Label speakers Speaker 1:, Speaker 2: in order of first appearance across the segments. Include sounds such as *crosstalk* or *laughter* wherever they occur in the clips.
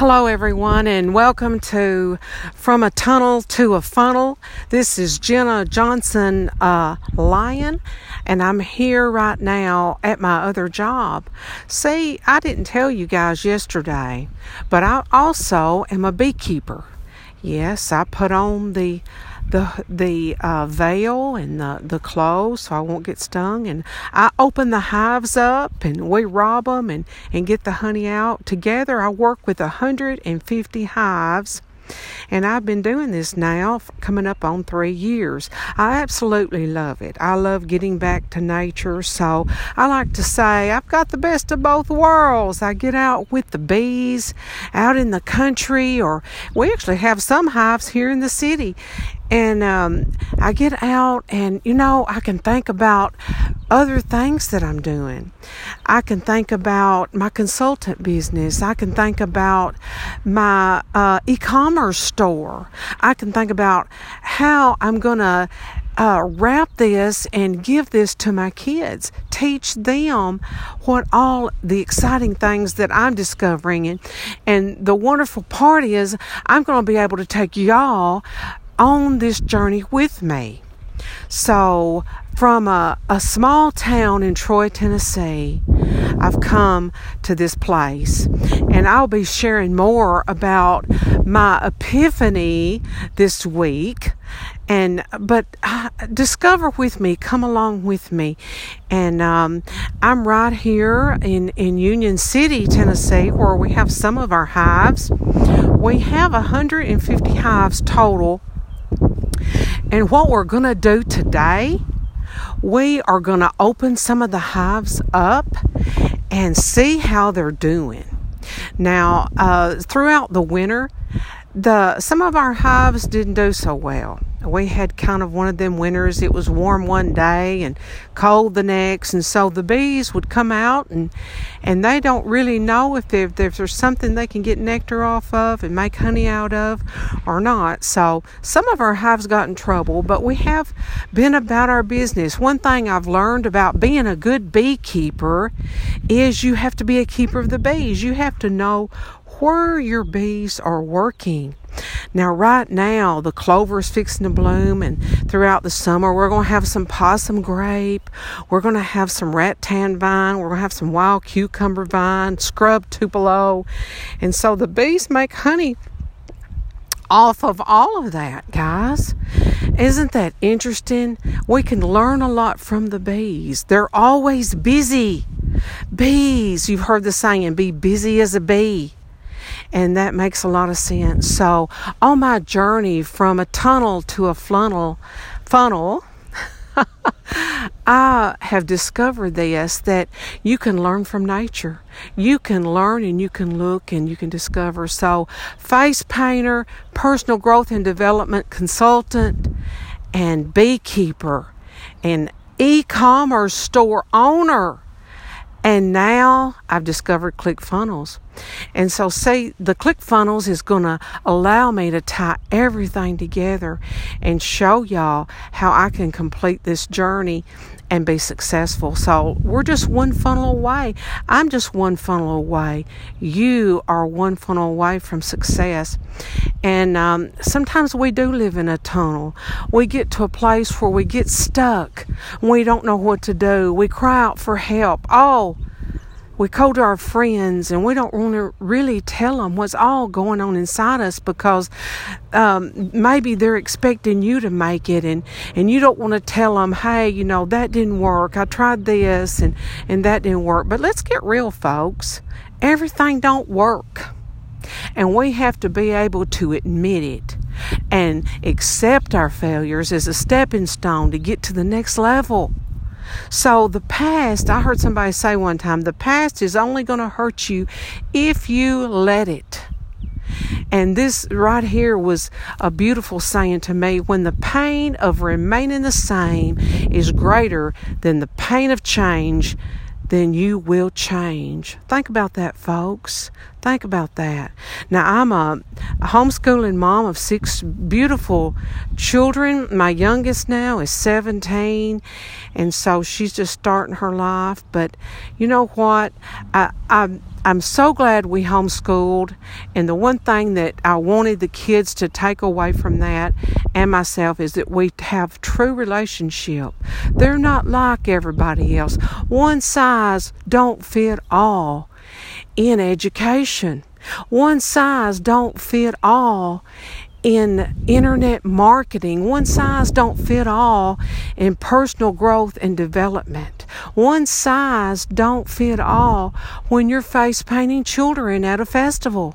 Speaker 1: Hello, everyone, and welcome to From a Tunnel to a Funnel. This is Jenna Johnson uh, Lyon, and I'm here right now at my other job. See, I didn't tell you guys yesterday, but I also am a beekeeper. Yes, I put on the the the uh, veil and the the clothes so I won't get stung. And I open the hives up and we rob them and and get the honey out. Together, I work with 150 hives. And I've been doing this now coming up on three years. I absolutely love it. I love getting back to nature. So I like to say I've got the best of both worlds. I get out with the bees out in the country, or we actually have some hives here in the city and um, I get out and you know I can think about other things that I'm doing. I can think about my consultant business. I can think about my uh, e-commerce store. I can think about how I'm gonna uh, wrap this and give this to my kids. Teach them what all the exciting things that I'm discovering. And, and the wonderful part is, I'm going to be able to take y'all on this journey with me. So, from a, a small town in Troy, Tennessee, I've come to this place, and I'll be sharing more about my epiphany this week. And but uh, discover with me, come along with me, and um, I'm right here in in Union City, Tennessee, where we have some of our hives. We have 150 hives total and what we're going to do today, we are going to open some of the hives up and see how they're doing. Now, uh, throughout the winter, the some of our hives didn't do so well we had kind of one of them winters. It was warm one day and cold the next, and so the bees would come out and and they don't really know if, if there's something they can get nectar off of and make honey out of or not. So some of our hives got in trouble, but we have been about our business. One thing I've learned about being a good beekeeper is you have to be a keeper of the bees. You have to know where your bees are working. Now, right now, the clover is fixing to bloom, and throughout the summer, we're going to have some possum grape. We're going to have some rattan vine. We're going to have some wild cucumber vine, scrub tupelo. And so the bees make honey off of all of that, guys. Isn't that interesting? We can learn a lot from the bees. They're always busy. Bees, you've heard the saying, be busy as a bee and that makes a lot of sense. So, on my journey from a tunnel to a funnel, funnel, *laughs* I have discovered this that you can learn from nature. You can learn and you can look and you can discover. So, face painter, personal growth and development consultant, and beekeeper, and e commerce store owner and now I've discovered ClickFunnels. And so, say the ClickFunnels is going to allow me to tie everything together and show y'all how I can complete this journey and be successful. So we're just one funnel away. I'm just one funnel away. You are one funnel away from success. And um, sometimes we do live in a tunnel. We get to a place where we get stuck. We don't know what to do. We cry out for help. Oh, we call to our friends and we don't want to really tell them what's all going on inside us because um, maybe they're expecting you to make it and, and you don't want to tell them, hey, you know, that didn't work. I tried this and, and that didn't work. But let's get real, folks. Everything don't work. And we have to be able to admit it and accept our failures as a stepping stone to get to the next level. So the past, I heard somebody say one time, the past is only going to hurt you if you let it. And this right here was a beautiful saying to me when the pain of remaining the same is greater than the pain of change, then you will change. Think about that, folks. Think about that. Now, I'm a, homeschooling mom of six beautiful children. My youngest now is 17, and so she's just starting her life. But you know what? I, I I'm so glad we homeschooled. And the one thing that I wanted the kids to take away from that and myself is that we have true relationship. They're not like everybody else. One size don't fit all in education. One size don't fit all in internet marketing. One size don't fit all in personal growth and development. One size don't fit all when you're face painting children at a festival.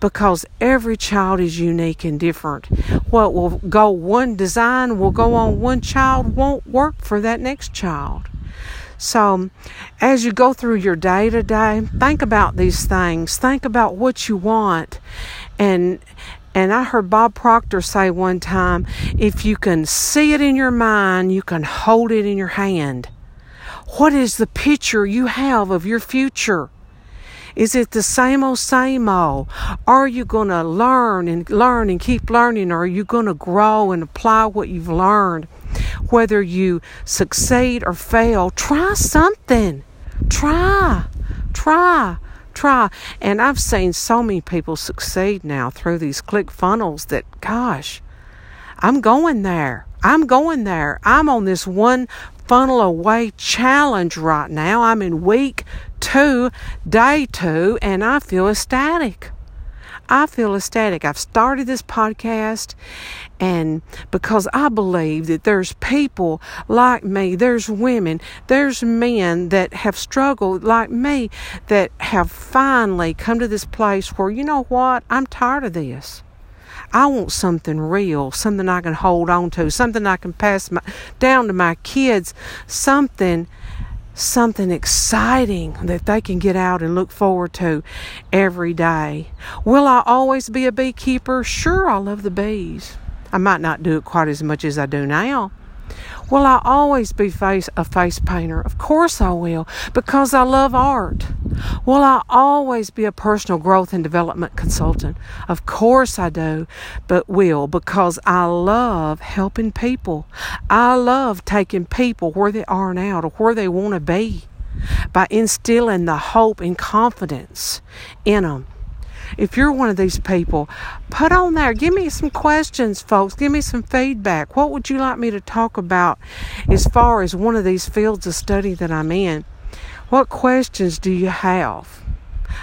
Speaker 1: Because every child is unique and different. What will go one design will go on one child won't work for that next child. So, as you go through your day to day, think about these things. Think about what you want and and I heard Bob Proctor say one time if you can see it in your mind, you can hold it in your hand. What is the picture you have of your future? Is it the same old, same old? Are you going to learn and learn and keep learning? Or are you going to grow and apply what you've learned? Whether you succeed or fail, try something. Try. Try try. And I've seen so many people succeed now through these click funnels that, gosh, I'm going there. I'm going there. I'm on this one funnel away challenge right now. I'm in week two, day two, and I feel ecstatic. I feel ecstatic. I've started this podcast and because I believe that there's people like me, there's women, there's men that have struggled like me that have finally come to this place where, you know what, I'm tired of this. I want something real, something I can hold on to, something I can pass my, down to my kids, something something exciting that they can get out and look forward to every day. Will I always be a beekeeper? Sure, I love the bees. I might not do it quite as much as I do now. Will I always be face a face painter? Of course I will, because I love art. Will I always be a personal growth and development consultant? Of course I do, but will because I love helping people. I love taking people where they are now to where they want to be by instilling the hope and confidence in them if you're one of these people, put on there. Give me some questions, folks. Give me some feedback. What would you like me to talk about as far as one of these fields of study that I'm in? What questions do you have?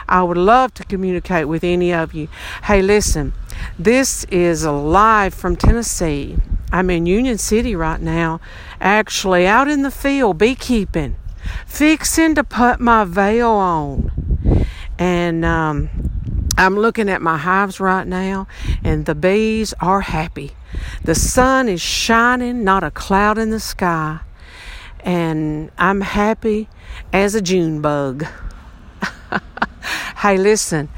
Speaker 1: I would love to communicate with any of you. Hey, listen, this is live from Tennessee. I'm in Union City right now, actually out in the field beekeeping, fixing to put my veil on. And um, I'm looking at my hives right now, and the bees are happy. The sun is shining, not a cloud in the sky, and I'm happy as a June bug. *laughs* hey, listen,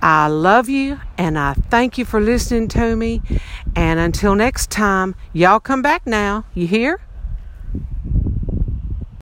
Speaker 1: I love you, and I thank you for listening to me. And until next time, y'all come back now. You hear?